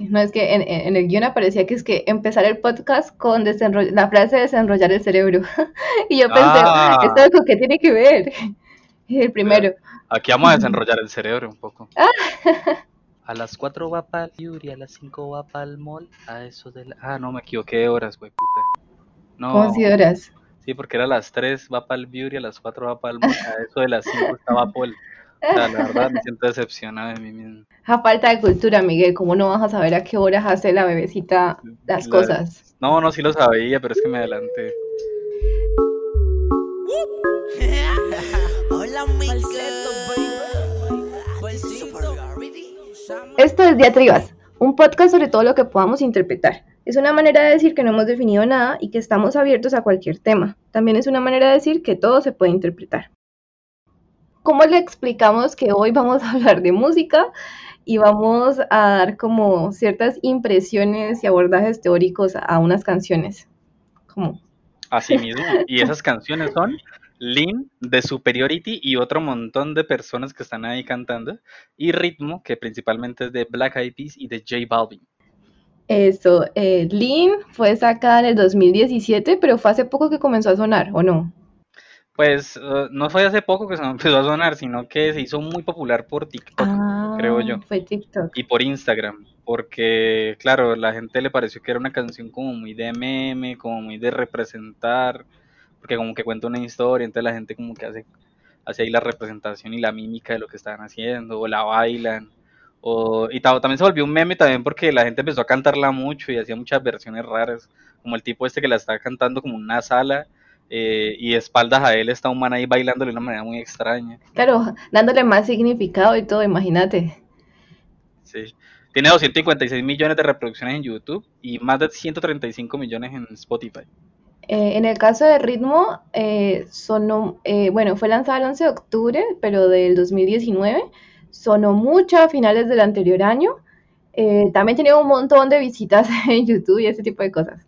No, es que en, el guion aparecía que es que empezar el podcast con la frase desenrollar el cerebro. y yo pensé, ah. ¿esto algo que tiene que ver? El primero. Aquí vamos a desenrollar el cerebro un poco. a las 4 va para el a las 5 va para el mall, a eso de la... Ah, no, me equivoqué de horas, güey, puta. No. ¿Cómo si horas? Sí, porque era a las 3 va para el beauty, a las 4 va para el mall, a eso de las 5 estaba Paul. La verdad me siento decepcionado de mí mismo. A falta de cultura, Miguel, ¿cómo no vas a saber a qué horas hace la bebecita las cosas? No, no, sí lo sabía, pero es que me adelanté. Hola, Esto es Diatribas, un podcast sobre todo lo que podamos interpretar. Es una manera de decir que no hemos definido nada y que estamos abiertos a cualquier tema. También es una manera de decir que todo se puede interpretar. ¿Cómo le explicamos que hoy vamos a hablar de música y vamos a dar como ciertas impresiones y abordajes teóricos a unas canciones? ¿Cómo? Así mismo. Y esas canciones son Lean de Superiority y otro montón de personas que están ahí cantando. Y Ritmo, que principalmente es de Black Eyed Peas y de J Balvin. Eso, eh, Lean fue sacada en el 2017, pero fue hace poco que comenzó a sonar, ¿o no? Pues uh, no fue hace poco que se empezó a sonar, sino que se hizo muy popular por TikTok, creo yo. Fue TikTok. Y por Instagram, porque claro, la gente le pareció que era una canción como muy de meme, como muy de representar, porque como que cuenta una historia, entonces la gente como que hace, hace ahí la representación y la mímica de lo que estaban haciendo, o la bailan. O, y también se volvió un meme también porque la gente empezó a cantarla mucho y hacía muchas versiones raras, como el tipo este que la estaba cantando como en una sala eh, y espaldas a él está un man ahí bailando de una manera muy extraña. Claro, dándole más significado y todo, imagínate. Sí. Tiene 256 millones de reproducciones en YouTube y más de 135 millones en Spotify. Eh, en el caso de Ritmo, eh, sonó, bueno, fue lanzado el 11 de octubre, pero del 2019. Sonó mucho a finales del anterior año. también tenía un montón de visitas en YouTube y ese tipo de cosas.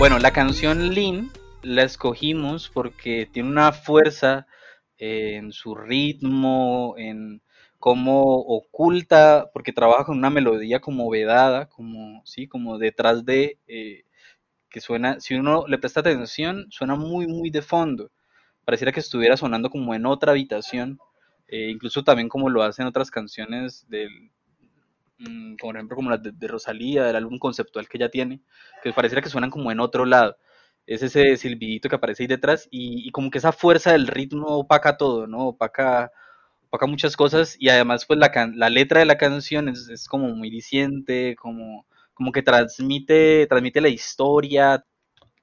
Bueno, la canción Lean la escogimos porque tiene una fuerza eh, en su ritmo, en cómo oculta, porque trabaja con una melodía como vedada, como, sí, como detrás de, eh, que suena, si uno le presta atención, suena muy, muy de fondo. Pareciera que estuviera sonando como en otra habitación, eh, incluso también como lo hacen otras canciones del, Mm, por ejemplo como las de, Rosalía, del álbum conceptual que ella tiene, que pareciera que suenan como en otro lado. Es ese silbidito que aparece ahí detrás y, como que esa fuerza del ritmo opaca todo, ¿no? Opaca, opaca muchas cosas y además pues la, la letra de la canción es, como muy diciente, como, como que transmite, transmite la historia.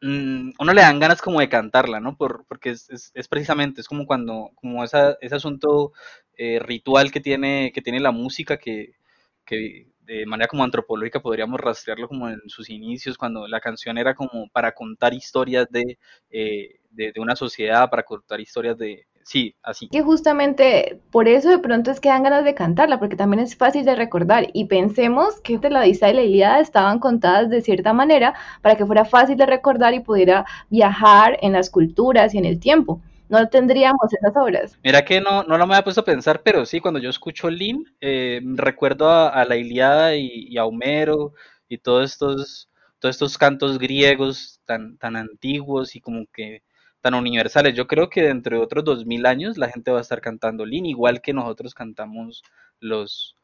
Mm, uno le dan ganas como de cantarla, ¿no? Por, porque es, es, precisamente, es como cuando, como esa, ese asunto eh, ritual que tiene, que tiene la música que, que de manera como antropológica podríamos rastrearlo como en sus inicios, cuando la canción era como para contar historias de, eh, de, una sociedad, para contar historias de... Sí, así. Que justamente por eso de pronto es que dan ganas de cantarla, porque también es fácil de recordar. Y pensemos que la Odisea y la Ilíada estaban contadas de cierta manera para que fuera fácil de recordar y pudiera viajar en las culturas y en el tiempo no tendríamos esas obras. Mira que no, no lo me había puesto a pensar, pero sí, cuando yo escucho Lin, eh, recuerdo a, la Iliada y, a Homero y todos estos, todos estos cantos griegos tan, tan antiguos y como que tan universales. Yo creo que dentro de otros dos mil años la gente va a estar cantando Lin, igual que nosotros cantamos los,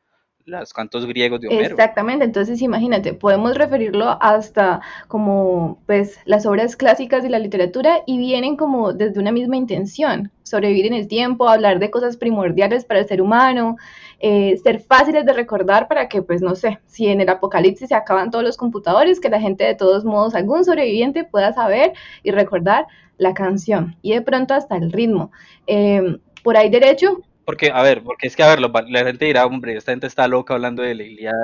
los cantos griegos de Homero. Exactamente, entonces imagínate, podemos referirlo hasta como pues las obras clásicas de la literatura y vienen como desde una misma intención, sobrevivir en el tiempo, hablar de cosas primordiales para el ser humano, eh, ser fáciles de recordar para que pues no sé, si en el apocalipsis se acaban todos los computadores, que la gente de todos modos, algún sobreviviente pueda saber y recordar la canción y de pronto hasta el ritmo. Eh, por ahí derecho, porque, a ver, porque es que, a ver, la gente dirá, hombre, esta gente está loca hablando de la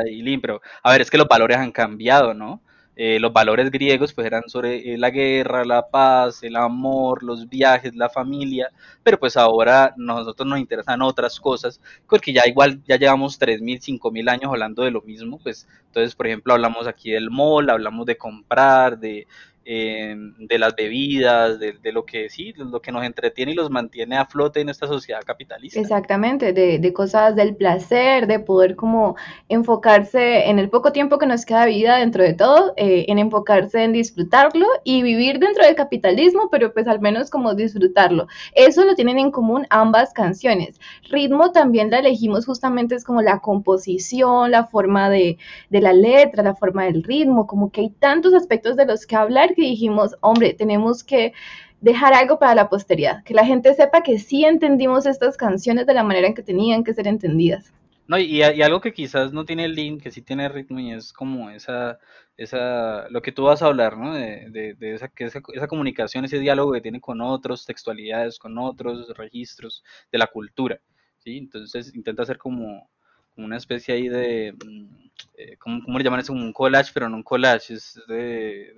y Lim, pero, a ver, es que los valores han cambiado, ¿no? Eh, los valores griegos pues eran sobre eh, la guerra, la paz, el amor, los viajes, la familia, pero pues ahora nosotros nos interesan otras cosas, porque ya igual ya llevamos 3.000, 5.000 años hablando de lo mismo, pues entonces por ejemplo hablamos aquí del mall, hablamos de comprar, de, de las bebidas, de, lo que sí, lo que nos entretiene y los mantiene a flote en esta sociedad capitalista. Exactamente, de, de cosas del placer, de poder como enfocarse en el poco tiempo que nos queda de vida dentro de todo, eh, en enfocarse en disfrutarlo y vivir dentro del capitalismo, pero pues al menos como disfrutarlo. Eso lo tienen en común ambas canciones. Ritmo también la elegimos justamente es como la composición, la forma de, de la letra, la forma del ritmo, como que hay tantos aspectos de los que hablar que dijimos, hombre, tenemos que dejar algo para la posteridad, que la gente sepa que sí entendimos estas canciones de la manera en que tenían que ser entendidas. No, y, algo que quizás no tiene el link, que sí tiene ritmo y es como esa, esa, lo que tú vas a hablar, ¿no? De, de, esa, que esa, esa, comunicación, ese diálogo que tiene con otros, textualidades, con otros registros de la cultura, ¿sí? Entonces intenta hacer como, una especie ahí de, mm, eh, ¿cómo, ¿cómo, le llaman eso? un collage, pero no un collage, es de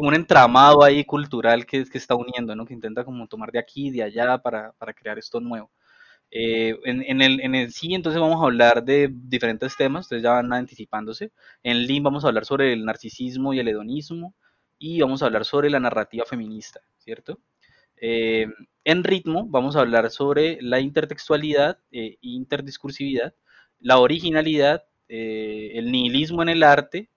un entramado ahí cultural que, que está uniendo, ¿no? Que intenta como tomar de aquí y de allá para, para crear esto nuevo. Eh, en, el, sí, entonces vamos a hablar de diferentes temas, ustedes ya van anticipándose. En Lean vamos a hablar sobre el narcisismo y el hedonismo y vamos a hablar sobre la narrativa feminista, ¿cierto? Eh, en ritmo vamos a hablar sobre la intertextualidad, e interdiscursividad, la originalidad, el nihilismo en el arte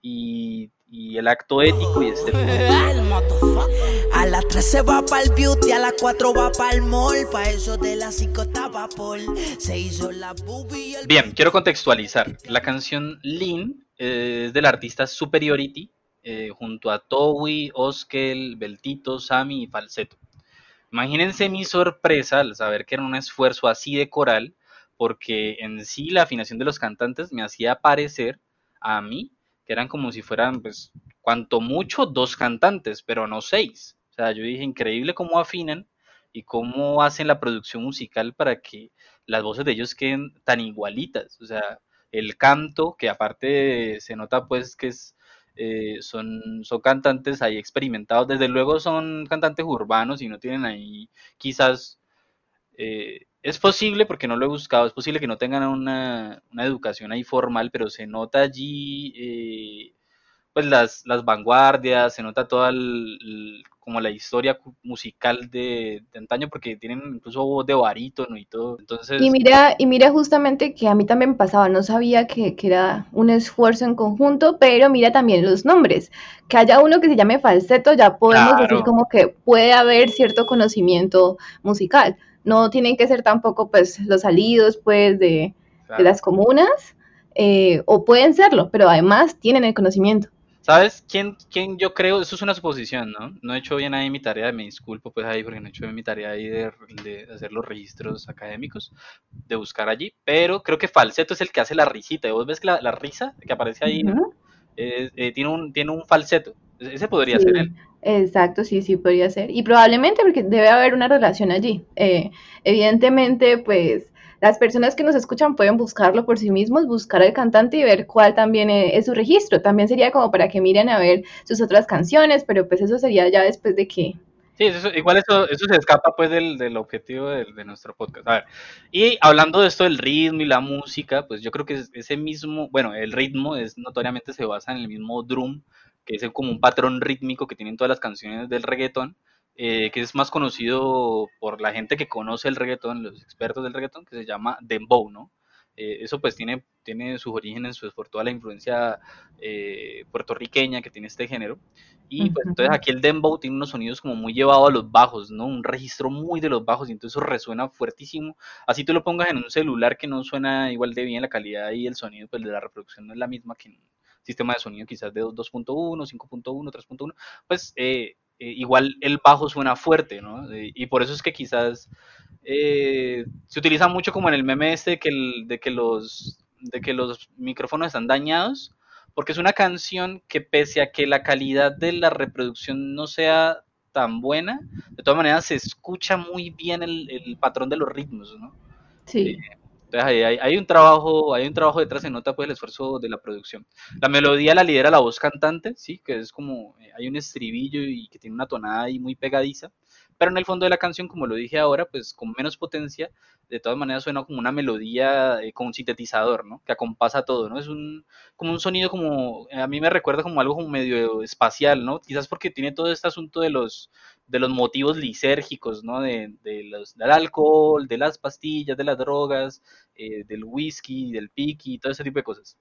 y y el acto ético y este A las 3 se va para el beauty, a las 4 va para el mall, pa' eso de las 5 estaba por, se hizo la boobie el... Bien, quiero contextualizar. La canción Lean eh, es del artista Superiority, eh, junto a Towie, Oskel, Beltito, Sammy y Falsetto. Imagínense mi sorpresa al saber que era un esfuerzo así de coral, porque en sí la afinación de los cantantes me hacía parecer a mí que eran como si fueran, pues, cuanto mucho dos cantantes, pero no seis. O sea, yo dije, increíble cómo afinan y cómo hacen la producción musical para que las voces de ellos queden tan igualitas. O sea, el canto, que aparte se nota pues que es, eh, son, son cantantes ahí experimentados, desde luego son cantantes urbanos y no tienen ahí quizás eh, es posible, porque no lo he buscado, es posible que no tengan una, educación ahí formal, pero se nota allí eh, pues las, las vanguardias, se nota toda como la historia musical de, antaño, porque tienen incluso voz de barítono y todo. Entonces... Y mira, y mira justamente que a mí también pasaba, no sabía que, que era un esfuerzo en conjunto, pero mira también los nombres. Que haya uno que se llame falseto, ya podemos decir como que puede haber cierto conocimiento musical no tienen que ser tampoco pues los salidos pues de, las comunas, eh, o pueden serlo, pero además tienen el conocimiento. ¿Sabes quién, quién yo creo? Eso es una suposición, ¿no? No he hecho bien ahí mi tarea, me disculpo pues ahí porque no he hecho bien mi tarea ahí de, hacer los registros académicos, de buscar allí, pero creo que Falseto es el que hace la risita, vos ves que la, risa que aparece ahí eh, tiene, un, tiene un falseto, ese podría ser él. Exacto, sí, sí, podría ser. Y probablemente porque debe haber una relación allí. Eh, evidentemente, pues las personas que nos escuchan pueden buscarlo por sí mismos, buscar al cantante y ver cuál también e-, es, su registro. También sería como para que miren a ver sus otras canciones, pero pues eso sería ya después de que... Sí, igual eso, eso se escapa pues del, del objetivo de, nuestro podcast. A ver, y hablando de esto del ritmo y la música, pues yo creo que ese mismo, bueno, el ritmo es notoriamente se basa en el mismo drum que es como un patrón rítmico que tienen todas las canciones del reggaetón, eh, que es más conocido por la gente que conoce el reggaetón, los expertos del reggaetón, que se llama dembow, ¿no? Eh, eso pues tiene, tiene sus orígenes pues, por toda la influencia eh, puertorriqueña que tiene este género. Y pues entonces aquí el dembow tiene unos sonidos como muy llevados a los bajos, ¿no? Un registro muy de los bajos y entonces eso resuena fuertísimo. Así tú lo pongas en un celular que no suena igual de bien, la calidad y el sonido pues de la reproducción no es la misma que en, sistema de sonido quizás de 2.1, 5.1, 3.1, pues eh, eh, igual el bajo suena fuerte, ¿no? Eh, y por eso es que quizás se utiliza mucho como en el meme este de que, de que, los, de que los micrófonos están dañados, porque es una canción que pese a que la calidad de la reproducción no sea tan buena, de todas maneras se escucha muy bien el, el patrón de los ritmos, ¿no? Sí. Entonces hay, un trabajo, hay un trabajo detrás, se nota pues el esfuerzo de la producción. La melodía la lidera la voz cantante, sí, que es como, eh, hay un estribillo y que tiene una tonada ahí muy pegadiza. Pero en el fondo de la canción, como lo dije ahora, pues con menos potencia, de todas maneras suena como una melodía eh, con un sintetizador, ¿no? Que acompasa todo, ¿no? Es un, como un sonido como, a mí me recuerda como algo como medio espacial, ¿no? Quizás porque tiene todo este asunto de los, de los motivos lisérgicos, ¿no? De, de los, del alcohol, de las pastillas, de las drogas, eh, del whisky, del piqui, todo ese tipo de cosas.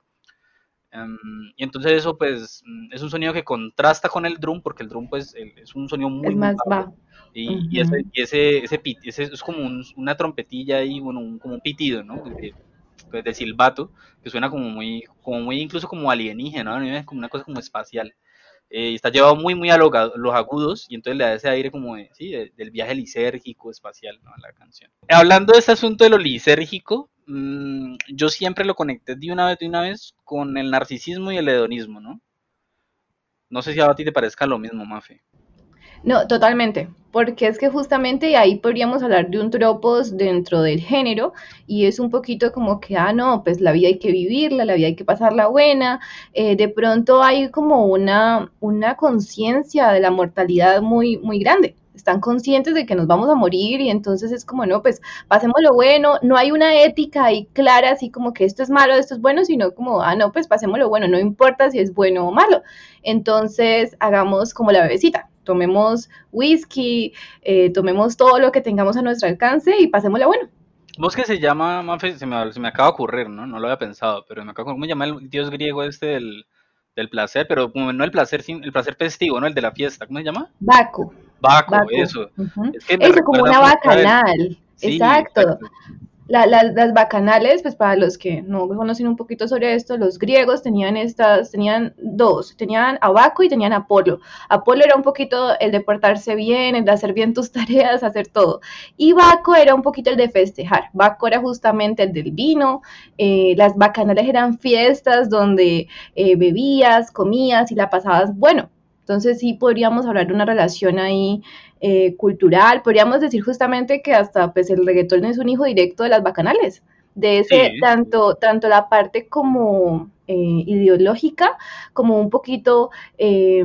Em, y entonces eso pues mm, es un sonido que contrasta con el drum porque el drum pues es un sonido muy, es más bajo. Y, y, ese, y ese, ese, ese, es como un, una trompetilla ahí, bueno, un, como un pitido, ¿no? De, pues, de, silbato, que suena como muy, como muy incluso como alienígena, ¿no? Como una cosa como espacial. Eh, está llevado muy, muy a los, los, agudos y entonces le da ese aire como de, ¿sí? De, del viaje lisérgico espacial ¿no? a la canción. Hablando de este asunto de lo lisérgico, mmm, yo siempre lo conecté de una vez, de una vez con el narcisismo y el hedonismo, ¿no? No sé si a ti te parezca lo mismo, Mafe. No, totalmente, porque es que justamente ahí podríamos hablar de un tropos dentro del género y es un poquito como que, ah, no, pues la vida hay que vivirla, la vida hay que pasarla buena, eh, de pronto hay como una, una conciencia de la mortalidad muy, muy grande. Están conscientes de que nos vamos a morir y entonces es como, no, pues pasemos lo bueno, no hay una ética ahí clara, así como que esto es malo, esto es bueno, sino como, ah, no, pues pasemos lo bueno, no importa si es bueno o malo. Entonces hagamos como la bebecita, tomemos whisky, eh, tomemos todo lo que tengamos a nuestro alcance y pasémosla bueno. ¿Vos que se llama, se me, se me, acaba de ocurrir, ¿no? No lo había pensado, pero me acaba, ¿cómo se llama el dios griego este del, del placer? Pero como no el placer, el placer festivo, ¿no? El de la fiesta, ¿cómo se llama? Baco. Baco, Baco. eso. Uh -huh. es que eso, como una bacanal. Sí, exacto. exacto. La, la, las bacanales, pues para los que no conocen un poquito sobre esto, los griegos tenían estas, tenían dos, tenían a Baco y tenían a Apolo. Apolo era un poquito el de portarse bien, el de hacer bien tus tareas, hacer todo. Y Baco era un poquito el de festejar. Baco era justamente el del vino. Eh, las bacanales eran fiestas donde eh, bebías, comías y la pasabas bueno. Entonces sí podríamos hablar de una relación ahí eh, cultural, podríamos decir justamente que hasta pues el reggaetón es un hijo directo de las bacanales, de ese sí. tanto, tanto la parte como eh, ideológica, como un poquito, eh,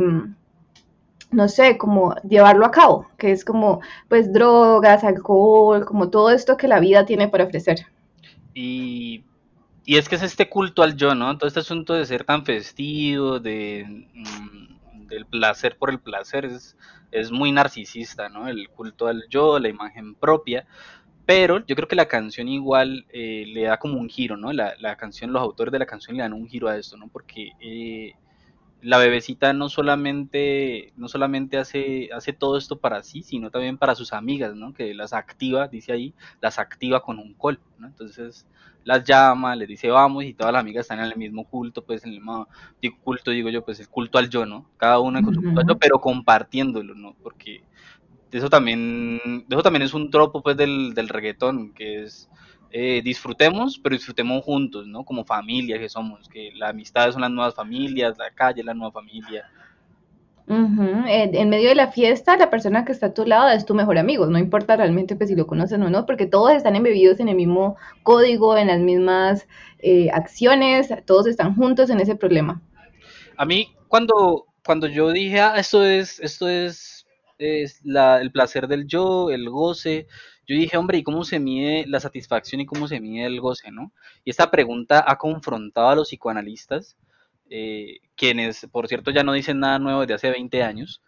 no sé, como llevarlo a cabo, que es como pues drogas, alcohol, como todo esto que la vida tiene para ofrecer. Y y es que es este culto al yo, ¿no? Todo este asunto de ser tan festivo, de, mmm, del placer por el placer, es, es muy narcisista, ¿no? El culto al yo, la imagen propia. Pero yo creo que la canción igual eh, le da como un giro, ¿no? La, la, canción, los autores de la canción le dan un giro a esto, ¿no? Porque eh, la bebecita no solamente, no solamente hace, hace todo esto para sí, sino también para sus amigas, ¿no? Que las activa, dice ahí, las activa con un col, ¿no? Entonces las llama, les dice vamos y todas las amigas están en el mismo culto, pues en el mismo digo, culto, digo yo, pues el culto al yo, ¿no? Cada una con su culto al yo, pero compartiéndolo, ¿no? Porque eso también, eso también es un tropo pues del, del reggaetón, que es eh, disfrutemos, pero disfrutemos juntos, ¿no? Como familia que somos, que la amistad son las nuevas familias, la calle es la nueva familia. Uh -huh. en, en, medio de la fiesta, la persona que está a tu lado es tu mejor amigo, no importa realmente pues, si lo conocen o no, porque todos están embebidos en el mismo código, en las mismas eh, acciones, todos están juntos en ese problema. A mí, cuando, cuando yo dije, ah, esto es, esto es, es la, el placer del yo, el goce, yo dije, hombre, ¿y cómo se mide la satisfacción y cómo se mide el goce, no? Y esta pregunta ha confrontado a los psicoanalistas, eh, quienes, por cierto, ya no dicen nada nuevo desde hace 20 años,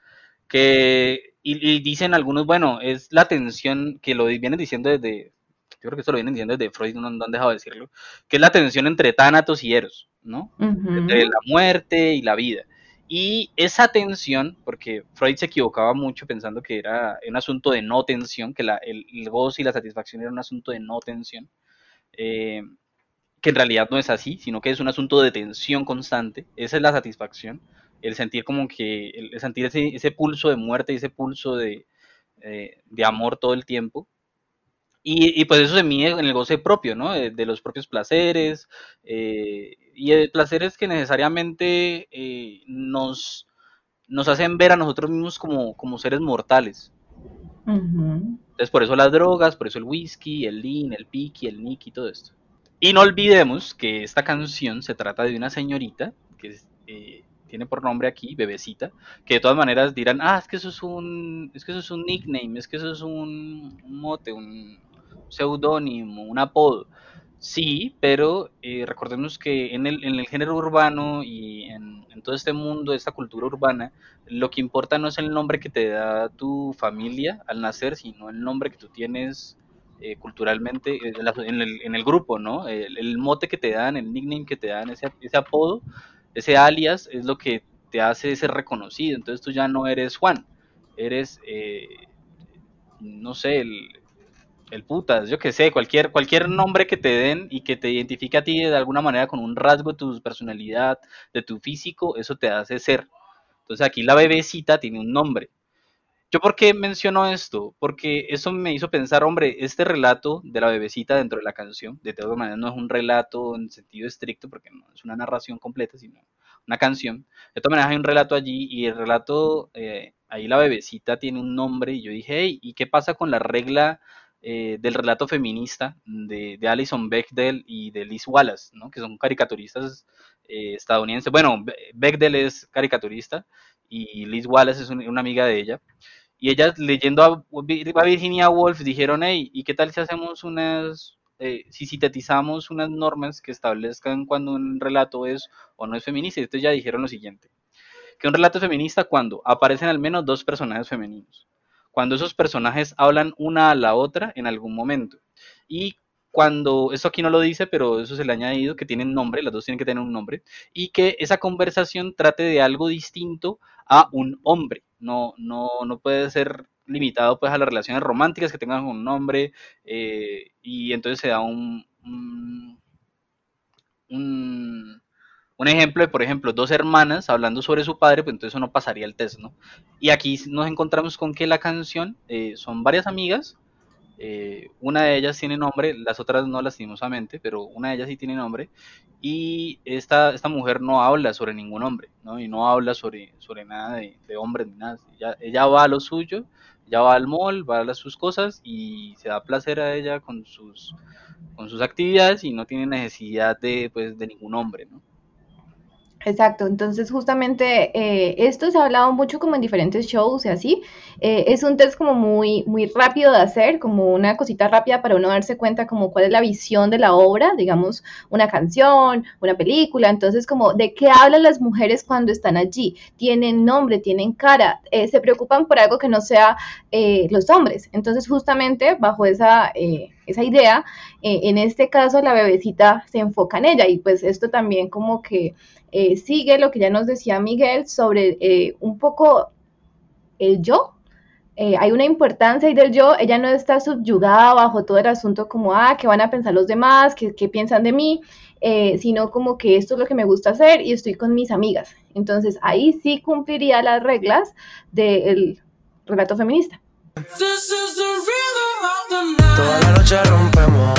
que, y, y, dicen algunos, bueno, es la tensión que lo vienen diciendo desde, yo creo que esto lo vienen diciendo desde Freud, no, no han dejado de decirlo, que es la tensión entre Tánatos y Eros, ¿no? Uh -huh. Entre la muerte y la vida. Y esa tensión, porque Freud se equivocaba mucho pensando que era un asunto de no tensión, que la, el, gozo y la satisfacción era un asunto de no tensión, eh, que en realidad no es así, sino que es un asunto de tensión constante. Esa es la satisfacción, el sentir como que, el sentir ese, ese pulso de muerte ese pulso de, eh, de amor todo el tiempo. Y, y, pues eso se mide en el goce propio, ¿no? De, de los propios placeres, eh, y de placeres que necesariamente eh, nos, nos hacen ver a nosotros mismos como, como seres mortales. Uh -huh. Entonces por eso las drogas, por eso el whisky, el lean, el piqui, el nicky, todo esto. Y no olvidemos que esta canción se trata de una señorita que eh, tiene por nombre aquí, Bebecita, que de todas maneras dirán, ah, es que eso es un, es que eso es un nickname, es que eso es un, mote, un seudónimo, un apodo. Sí, pero eh, recordemos que en el, en el género urbano y en, todo este mundo, esta cultura urbana, lo que importa no es el nombre que te da tu familia al nacer, sino el nombre que tú tienes eh, culturalmente eh, en, el, en, el, grupo, ¿no? El, mote que te dan, el nickname que te dan, ese, ese apodo, ese alias, es lo que te hace ser reconocido. Entonces tú ya no eres Juan, eres, no sé, el, el putas, yo que sé, cualquier, cualquier nombre que te den y que te identifique a ti de alguna manera con un rasgo de tu personalidad, de tu físico, eso te hace ser. Entonces aquí la bebecita tiene un nombre. ¿Yo por qué menciono esto? Porque eso me hizo pensar, hombre, este relato de la bebecita dentro de la canción, de todas maneras no es un relato en sentido estricto, porque no es una narración completa, sino una canción. De todas maneras hay un relato allí y el relato, eh, ahí la bebecita tiene un nombre y yo dije, hey, ¿y qué pasa con la regla eh, del relato feminista de, de, Alison Bechdel y de Liz Wallace, ¿no? que son caricaturistas eh, estadounidenses. Bueno, Bechdel es caricaturista y Liz Wallace es una amiga de ella. Y ellas leyendo a, Virginia Woolf dijeron, hey, ¿y qué tal si hacemos unas, eh, si sintetizamos unas normas que establezcan cuando un relato es o no es feminista? Y entonces ya dijeron lo siguiente, que un relato es feminista cuando aparecen al menos dos personajes femeninos cuando esos personajes hablan una a la otra en algún momento. Y cuando, eso aquí no lo dice, pero eso se le ha añadido, que tienen nombre, las dos tienen que tener un nombre, y que esa conversación trate de algo distinto a un hombre. No, no, no puede ser limitado pues a las relaciones románticas que tengan un nombre, eh, y entonces se da un, un un ejemplo de, por ejemplo, dos hermanas hablando sobre su padre, pues entonces eso no pasaría el test, ¿no? Y aquí nos encontramos con que la canción eh, son varias amigas, eh, una de ellas tiene nombre, las otras no lastimosamente, pero una de ellas sí tiene nombre, y esta, esta mujer no habla sobre ningún hombre, ¿no? Y no habla sobre, sobre nada de, de hombres ni nada. Ella, va a lo suyo, ella va al mall, va a sus cosas y se da placer a ella con sus, con sus actividades y no tiene necesidad de, pues, de ningún hombre, ¿no? Exacto, entonces justamente eh, esto se ha hablado mucho como en diferentes shows y así. Eh, es un test como muy, muy rápido de hacer, como una cosita rápida para uno darse cuenta como cuál es la visión de la obra, digamos, una canción, una película. Entonces, como de qué hablan las mujeres cuando están allí. Tienen nombre, tienen cara, eh, se preocupan por algo que no sea los hombres. Entonces, justamente bajo esa esa idea, en este caso la bebecita se enfoca en ella y pues esto también como que eh, sigue lo que ya nos decía Miguel sobre eh, un poco el yo. Eh, hay una importancia ahí del yo, ella no está subyugada bajo todo el asunto como, ah, ¿qué van a pensar los demás? ¿Qué, piensan de mí? sino como que esto es lo que me gusta hacer y estoy con mis amigas. Entonces ahí sí cumpliría las reglas del relato feminista. Toda la noche rompemos,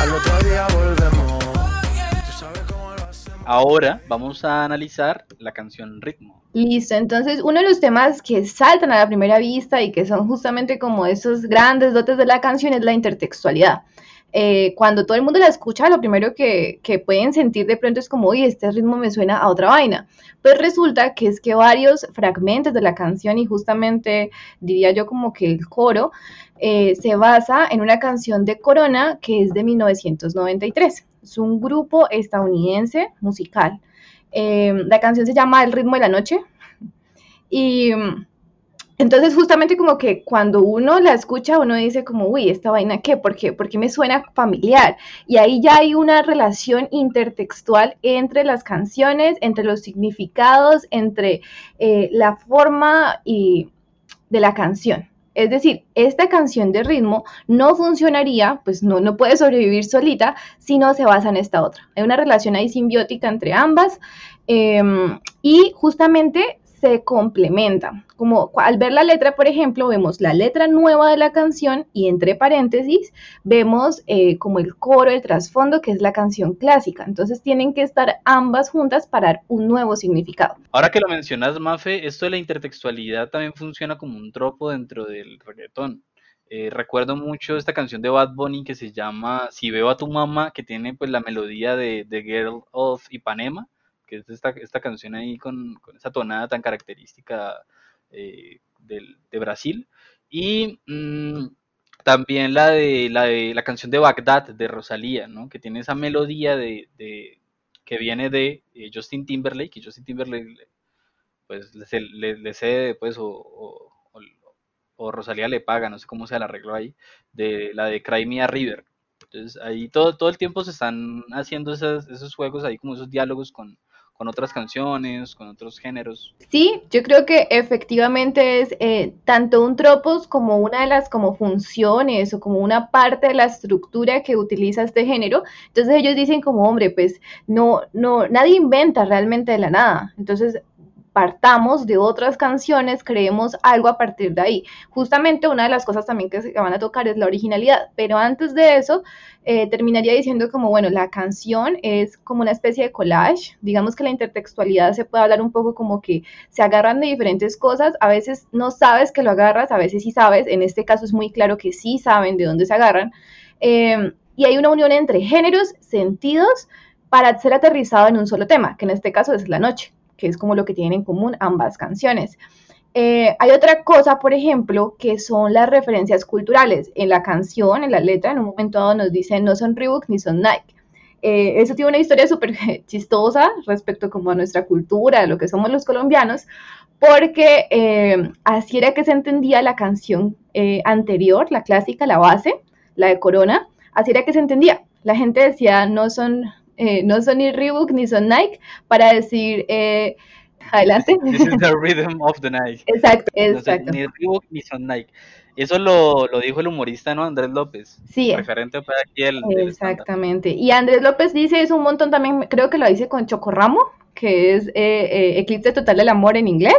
al otro día Ahora vamos a analizar la canción Ritmo. Listo, entonces uno de los temas que saltan a la primera vista y que son justamente como esos grandes dotes de la canción es la intertextualidad. Eh, cuando todo el mundo la escucha, lo primero que, que, pueden sentir de pronto es como, uy, este ritmo me suena a otra vaina. Pues resulta que es que varios fragmentos de la canción y justamente diría yo como que el coro eh, se basa en una canción de Corona que es de 1993. Es un grupo estadounidense musical. Eh, la canción se llama El ritmo de la noche. Y entonces justamente como que cuando uno la escucha, uno dice como, uy, esta vaina, ¿qué? ¿Por qué? Porque me suena familiar. Y ahí ya hay una relación intertextual entre las canciones, entre los significados, entre eh, la forma y de la canción. Es decir, esta canción de ritmo no funcionaría, pues no, no puede sobrevivir solita si no se basa en esta otra. Hay una relación ahí simbiótica entre ambas em, y justamente se complementan. Como al ver la letra, por ejemplo, vemos la letra nueva de la canción y entre paréntesis vemos eh, como el coro, el trasfondo, que es la canción clásica. Entonces tienen que estar ambas juntas para dar un nuevo significado. Ahora que lo mencionas, Mafe, esto de la intertextualidad también funciona como un tropo dentro del reggaetón. Eh, recuerdo mucho esta canción de Bad Bunny que se llama Si veo a tu mamá, que tiene pues la melodía de The Girl of Ipanema que es esta, esta canción ahí con, con esa tonada tan característica eh, del, de Brasil. Y mm, también la de, la de la canción de Bagdad de Rosalía, ¿no? Que tiene esa melodía de, de que viene de eh, Justin Timberlake, y Justin Timberlake pues le, le, cede pues o, o, o, Rosalía le paga, no sé cómo se la arregló ahí, de la de Cry Me a River. Entonces ahí todo, todo el tiempo se están haciendo esos, esos juegos ahí como esos diálogos con, con otras canciones, con otros géneros. Sí, yo creo que efectivamente es eh, tanto un tropos como una de las como funciones o como una parte de la estructura que utiliza este género. Entonces ellos dicen como, hombre, pues no, no, nadie inventa realmente de la nada. Entonces partamos de otras canciones, creemos algo a partir de ahí. Justamente una de las cosas también que se van a tocar es la originalidad, pero antes de eso eh, terminaría diciendo como, bueno, la canción es como una especie de collage, digamos que la intertextualidad se puede hablar un poco como que se agarran de diferentes cosas, a veces no sabes que lo agarras, a veces sí sabes, en este caso es muy claro que sí saben de dónde se agarran, em, y hay una unión entre géneros, sentidos, para ser aterrizado en un solo tema, que en este caso es la noche que es como lo que tienen en común ambas canciones. Eh, hay otra cosa, por ejemplo, que son las referencias culturales. En la canción, en la letra, en un momento dado nos dicen no son Reebok ni son Nike. Eh, eso tiene una historia súper chistosa respecto como a nuestra cultura, a lo que somos los colombianos, porque eh, así era que se entendía la canción anterior, la clásica, la base, la de Corona, así era que se entendía. La gente decía no son eh, no son ni Reebok ni son Nike, para decir, eh, adelante. This is the rhythm of the night. Exacto, exacto. ni Reebok ni son Nike. Eso lo, lo, dijo el humorista, ¿no? Andrés López. Sí. Referente para aquí el. Exactamente. y Andrés López dice es un montón también, creo que lo dice con Chocorramo, que es eh, Eclipse Total del Amor en inglés.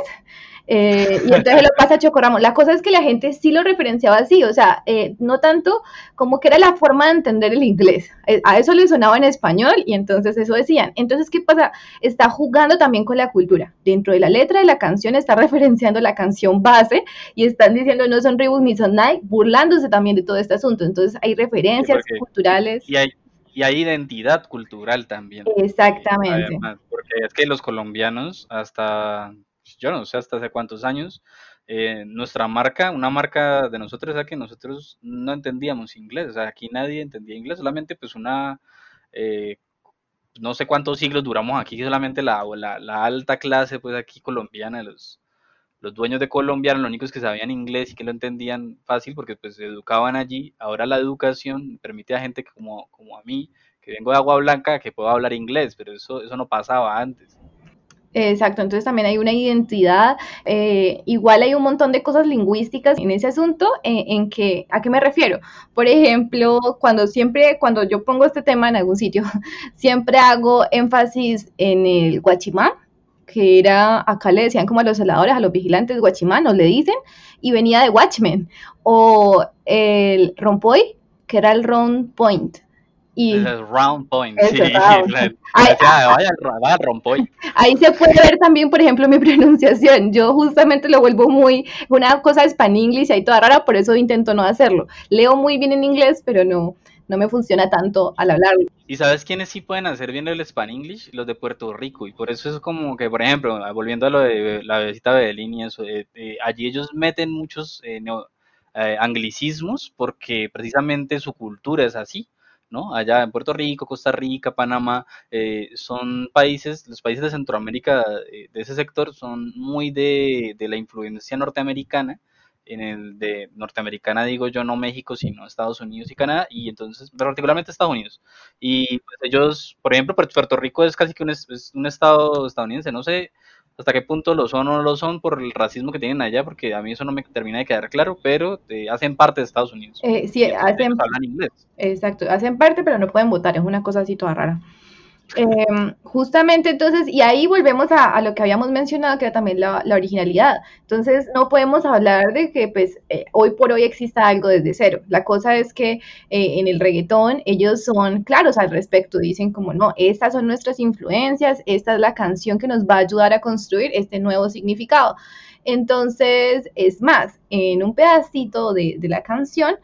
Eh, y entonces lo pasa a Chocoramo. La cosa es que la gente sí lo referenciaba así, o sea, eh, no tanto como que era la forma de entender el inglés. Eh, a eso le sonaba en español y entonces eso decían. Entonces, ¿qué pasa? Está jugando también con la cultura. Dentro de la letra de la canción está referenciando la canción base y están diciendo no son Reebok ni son Nike, burlándose también de todo este asunto. Entonces, hay referencias culturales. Y hay, y hay identidad cultural también. Exactamente. porque es que los colombianos hasta yo no sé hasta hace cuántos años, eh, nuestra marca, una marca de nosotros, es que nosotros no entendíamos inglés, o sea, aquí nadie entendía inglés, solamente pues una, eh, no sé cuántos siglos duramos aquí, solamente la, la, alta clase, pues aquí colombiana, los, los dueños de Colombia eran los únicos que sabían inglés y que lo entendían fácil porque pues se educaban allí. Ahora la educación permite a gente como, como a mí, que vengo de Agua Blanca, que pueda hablar inglés, pero eso, eso no pasaba antes. Exacto, entonces también hay una identidad, eh, igual hay un montón de cosas lingüísticas en ese asunto, eh, en que, ¿a qué me refiero? Por ejemplo, cuando siempre, cuando yo pongo este tema en algún sitio, siempre hago énfasis en el guachimán, que era, acá le decían como a los celadores, a los vigilantes guachimanos, le dicen, y venía de Watchmen, o el rompoy, que era el round point, y round point. Sí, ahí, vaya, vaya rompoy. ahí se puede ver también, por ejemplo, mi pronunciación. Yo justamente lo vuelvo muy, una cosa span English ahí toda rara, por eso intento no hacerlo. Leo muy bien en inglés, pero no, no me funciona tanto al hablarlo. ¿Y sabes quiénes sí pueden hacer bien el Span English? Los de Puerto Rico. Y por eso es como que, por ejemplo, volviendo a lo de la visita de Belín y eso, eh, eh, allí ellos meten muchos eh, anglicismos porque precisamente su cultura es así. ¿No? Allá en Puerto Rico, Costa Rica, Panamá, eh, son países, los países de Centroamérica eh, de ese sector son muy de, la influencia norteamericana, en el de norteamericana digo yo no México, sino Estados Unidos y Canadá, y entonces, particularmente Estados Unidos. Y pues, ellos, por ejemplo, Puerto Rico es casi que un estado estadounidense, no sé, hasta qué punto lo son o no lo son por el racismo que tienen allá, porque a mí eso no me termina de quedar claro, pero eh, hacen parte de Estados Unidos. Eh, sí, hacen, hablan inglés. Exacto, hacen parte, pero no pueden votar, es una cosa así toda rara. Em, justamente entonces, y ahí volvemos a, lo que habíamos mencionado, que era también la, originalidad. Entonces, no podemos hablar de que pues eh, hoy por hoy exista algo desde cero. La cosa es que eh, en el reggaetón ellos son claros al respecto, dicen como no, estas son nuestras influencias, esta es la canción que nos va a ayudar a construir este nuevo significado. Entonces, es más, en un pedacito de, de la canción,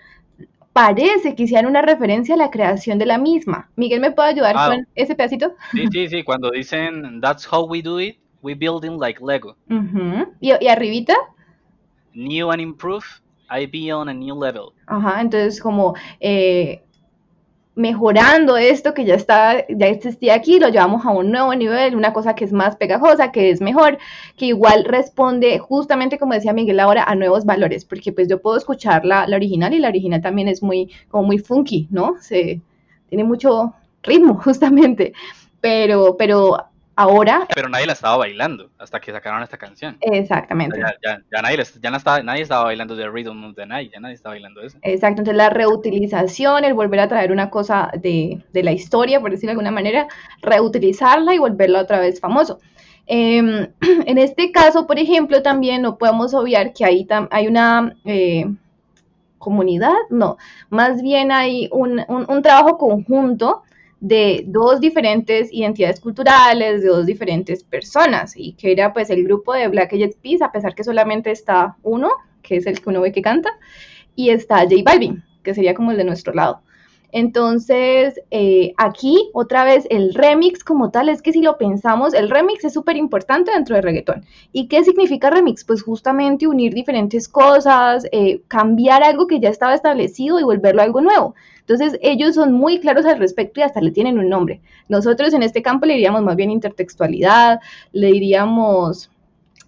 parece que hicieran una referencia a la creación de la misma. Miguel, ¿me puede ayudar Ah. con ese pedacito? Sí, sí, sí, cuando dicen That's how we do it, we building like Lego. Y, y arribita, New and improved, I be on a new level. ajá, entonces como eh, mejorando esto que ya está, ya existía aquí, lo llevamos a un nuevo nivel, una cosa que es más pegajosa, que es mejor, que igual responde justamente como decía Miguel ahora a nuevos valores, porque pues yo puedo escuchar la, la original y la original también es muy, como muy funky, ¿no? Se, tiene mucho ritmo justamente, pero, pero ahora, Pero nadie la estaba bailando hasta que sacaron esta canción. O exactamente. sea, ya, ya, ya nadie, la- ya no estaba, nadie estaba bailando The Rhythm of the Night, ya nadie estaba bailando eso. Exacto, entonces la reutilización, el volver a traer una cosa de, de la historia, por decirlo de alguna manera, reutilizarla y volverla otra vez famoso. Em, en este caso, por ejemplo, también no podemos obviar que ahí hay una eh, comunidad, no, más bien hay un, un- un trabajo conjunto de dos diferentes identidades culturales, de dos diferentes personas, y que era pues el grupo de Black Eyed Peas, a pesar que solamente está uno, que es el que uno ve que canta, y está J Balvin, que sería como el de nuestro lado. Entonces, eh, aquí otra vez el remix como tal, es que si lo pensamos, el remix es súper importante dentro del reggaetón. ¿Y qué significa remix? Pues justamente unir diferentes cosas, eh, cambiar algo que ya estaba establecido y volverlo algo nuevo. Entonces, ellos son muy claros al respecto y hasta le tienen un nombre. Nosotros en este campo le diríamos más bien intertextualidad, le diríamos,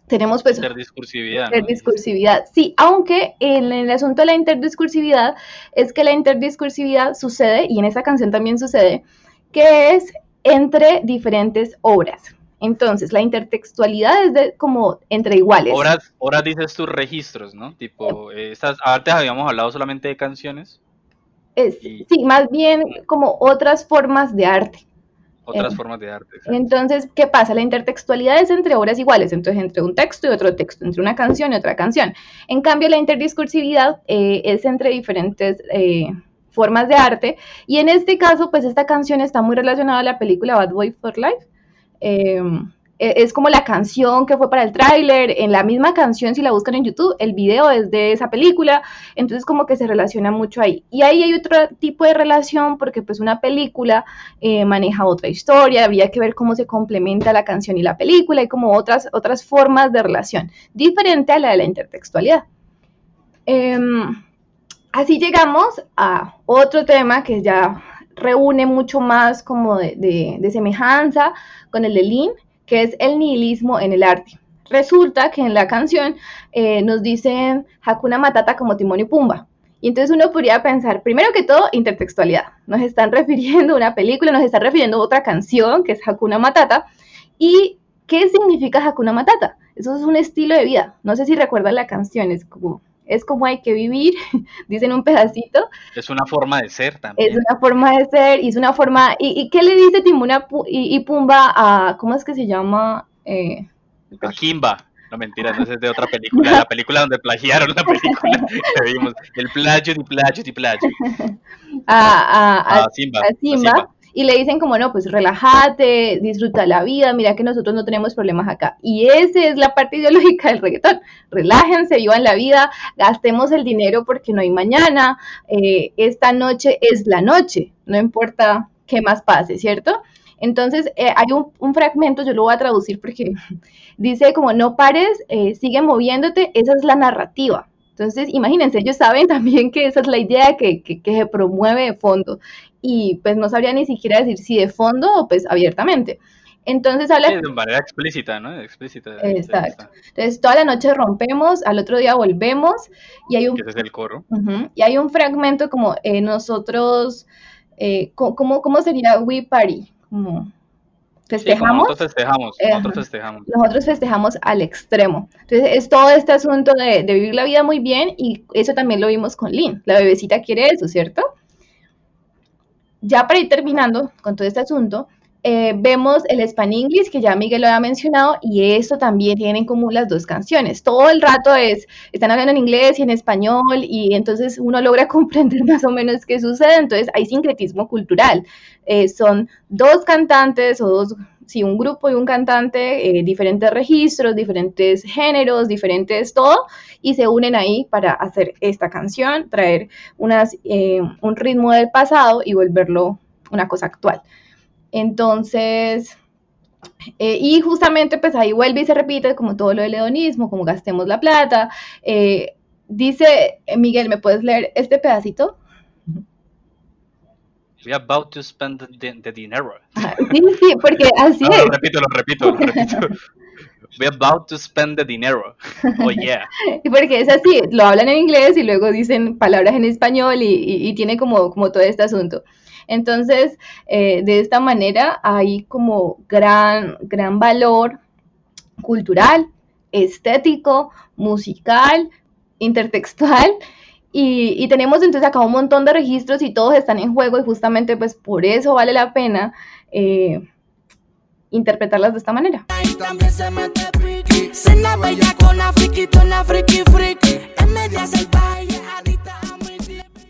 tenemos pues Interdiscursividad. ¿no? Interdiscursividad, sí, aunque en el asunto de la interdiscursividad es que la interdiscursividad sucede, y en esa canción también sucede, que es entre diferentes obras. Entonces, la intertextualidad es de, como entre iguales. Horas, horas dices tus registros, ¿no? Tipo, eh, estas, antes habíamos hablado solamente de canciones, Es- y- sí, más bien como otras formas de arte. otras Eh, formas de arte. exacto. Entonces, ¿qué pasa? La intertextualidad es entre obras iguales, entonces entre un texto y otro texto, entre una canción y otra canción. En cambio, la interdiscursividad eh, es entre diferentes eh, formas de arte, y en este caso, pues esta canción está muy relacionada a la película Bad Boy for Life. E- es como la canción que fue para el tráiler, en la misma canción, si la buscan en YouTube, el video es de esa película, entonces como que se relaciona mucho ahí. Y ahí hay otro tipo de relación, porque pues una película eh, maneja otra historia, había que ver cómo se complementa la canción y la película, y como otras, otras formas de relación, diferente a la de la intertextualidad. Em, así llegamos a otro tema que ya reúne mucho más como de, semejanza con el de que es el nihilismo en el arte. Resulta que en la canción eh, nos dicen Hakuna Matata como Timón y Pumba. Y entonces uno podría pensar, primero que todo, intertextualidad. Nos están refiriendo a una película, nos están refiriendo a otra canción que es Hakuna Matata. ¿Y qué significa Hakuna Matata? Eso es un estilo de vida. No sé si recuerdan la canción, es como, es como hay que vivir, dicen un pedacito. Es una forma de ser también. Es una forma de ser y es una forma... ¿Y, y qué le dice Timón y, y Pumba a... ¿Cómo es que se llama? Eh, A Kimba. No mentira, no es de otra película, la película donde plagiaron la película que vimos. El plagio y plagio y plagio. a, a- a- A Simba. a Simba, y le dicen como no, pues relájate, disfruta la vida, mira que nosotros no tenemos problemas acá. Y esa es la parte ideológica del reggaetón. Relájense, vivan la vida, gastemos el dinero porque no hay mañana, eh, esta noche es la noche, no importa qué más pase, ¿cierto? Entonces, eh, hay un, fragmento, yo lo voy a traducir porque dice como no pares, eh, sigue moviéndote, esa es la narrativa. Entonces, imagínense, ellos saben también que esa es la idea que, que, que se promueve de fondo y pues no sabría ni siquiera decir si de fondo o pues abiertamente. Entonces habla, Sí, de manera explícita, ¿no? Explícita. Exacto. entonces toda la noche rompemos, al otro día volvemos y hay un, ese es el coro. y hay un fragmento como eh, nosotros, eh, ¿cómo, ¿cómo sería We Party? Como Sí, festejamos. nosotros festejamos, Eh, nosotros festejamos. nosotros festejamos al extremo. Entonces, es todo este asunto de, de vivir la vida muy bien y eso también lo vimos con Lynn. La bebecita quiere eso, ¿cierto? Ya para ir terminando con todo este asunto, eh, vemos el Span English, que ya Miguel lo había mencionado, y esto también tiene en común las dos canciones. Todo el rato es, están hablando en inglés y en español, y entonces uno logra comprender más o menos qué sucede. Entonces hay sincretismo cultural. Eh, son dos cantantes o dos sí, un grupo y un cantante, eh, diferentes registros, diferentes géneros, diferentes todo, y se unen ahí para hacer esta canción, traer unas, eh, un ritmo del pasado y volverlo una cosa actual. Entonces, eh, y justamente pues ahí vuelve y se repite como todo lo del hedonismo, como gastemos la plata. dice, Miguel, ¿me puedes leer este pedacito? We about to spend the, dinero. sí, sí, porque así es. Lo repito, lo repito, lo repito. We about to spend the dinero. Oh, yeah. Porque es así, lo hablan en inglés y luego dicen palabras en español y, y, tiene como, como todo este asunto. Entonces, eh, de esta manera hay como gran, gran valor cultural, estético, musical, intertextual y, tenemos entonces acá un montón de registros y todos están en juego y justamente pues por eso vale la pena eh, interpretarlas de esta manera.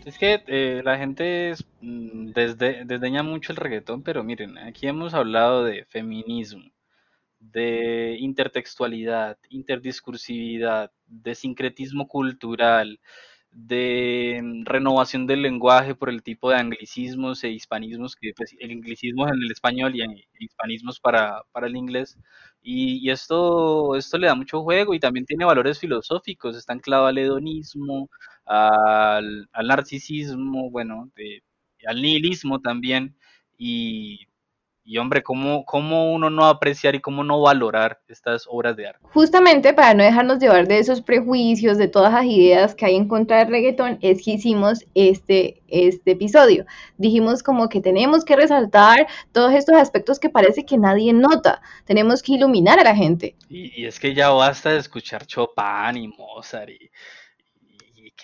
Es que eh, la gente mm, desde, desdeña mucho el reggaetón, pero miren, aquí hemos hablado de feminismo, de intertextualidad, interdiscursividad, de sincretismo cultural, de mm, renovación del lenguaje por el tipo de anglicismos e hispanismos, que pues, el anglicismo en el español y hispanismos para, para el inglés. Y, esto, esto le da mucho juego y también tiene valores filosóficos, está anclado al hedonismo, al, al narcisismo, bueno, al nihilismo también. Y y hombre, ¿cómo, ¿cómo uno no apreciar y cómo no valorar estas obras de arte? Justamente para no dejarnos llevar de esos prejuicios, de todas las ideas que hay en contra del reggaetón, es que hicimos este, este episodio. Dijimos como que tenemos que resaltar todos estos aspectos que parece que nadie nota. Tenemos que iluminar a la gente. Y, y es que ya basta de escuchar Chopin y Mozart y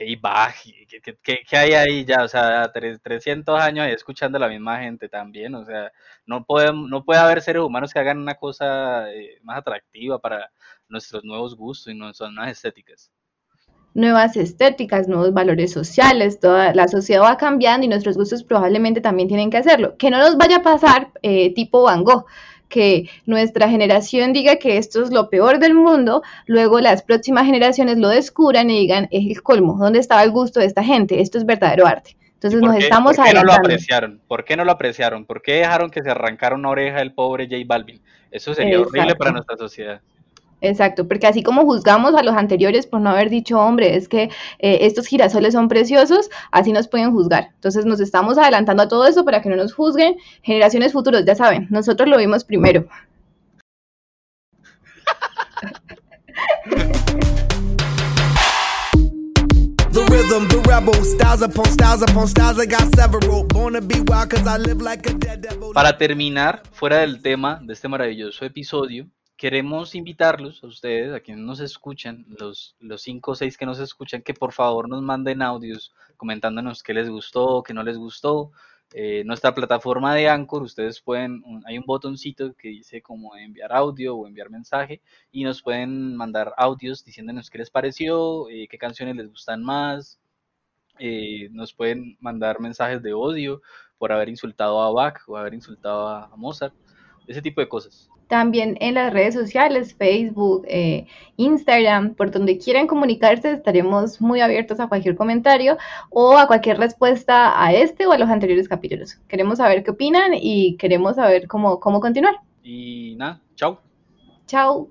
qué ¿qué, hay ahí ya? O sea, 300 años escuchando a la misma gente también, o sea, no, no puede haber seres humanos que hagan una cosa eh, más atractiva para nuestros nuevos gustos y nuestras nuevas estéticas. Nuevas estéticas, nuevos valores sociales, toda la sociedad va cambiando y nuestros gustos probablemente también tienen que hacerlo. Que no nos vaya a pasar eh, tipo Van Gogh, que nuestra generación diga que esto es lo peor del mundo, luego las próximas generaciones lo descubran y digan, es el colmo, ¿dónde estaba el gusto de esta gente? Esto es verdadero arte. Entonces nos estamos ¿por qué no lo apreciaron? ¿Por qué no lo apreciaron? ¿Por qué dejaron que se arrancara una oreja del pobre J Balvin? Eso sería horrible para nuestra sociedad. Exacto, porque así como juzgamos a los anteriores por no haber dicho, hombre, es que eh, estos girasoles son preciosos, así nos pueden juzgar. Entonces nos estamos adelantando a todo eso para que no nos juzguen generaciones futuras, ya saben, nosotros lo vimos primero. Para terminar, fuera del tema de este maravilloso episodio, queremos invitarlos a ustedes, a quienes nos escuchan, los, los cinco o seis que nos escuchan, que por favor nos manden audios comentándonos qué les gustó, qué no les gustó. Eh, nuestra plataforma de Anchor, ustedes pueden, hay un botoncito que dice como enviar audio o enviar mensaje y nos pueden mandar audios diciéndonos qué les pareció, eh, qué canciones les gustan más. Eh, nos pueden mandar mensajes de odio por haber insultado a Bach o haber insultado a Mozart, ese tipo de cosas. También en las redes sociales, Facebook, eh, Instagram, por donde quieran comunicarse, estaremos muy abiertos a cualquier comentario o a cualquier respuesta a este o a los anteriores capítulos. Queremos saber qué opinan y queremos saber cómo, cómo continuar. Y nada, chao. Chao.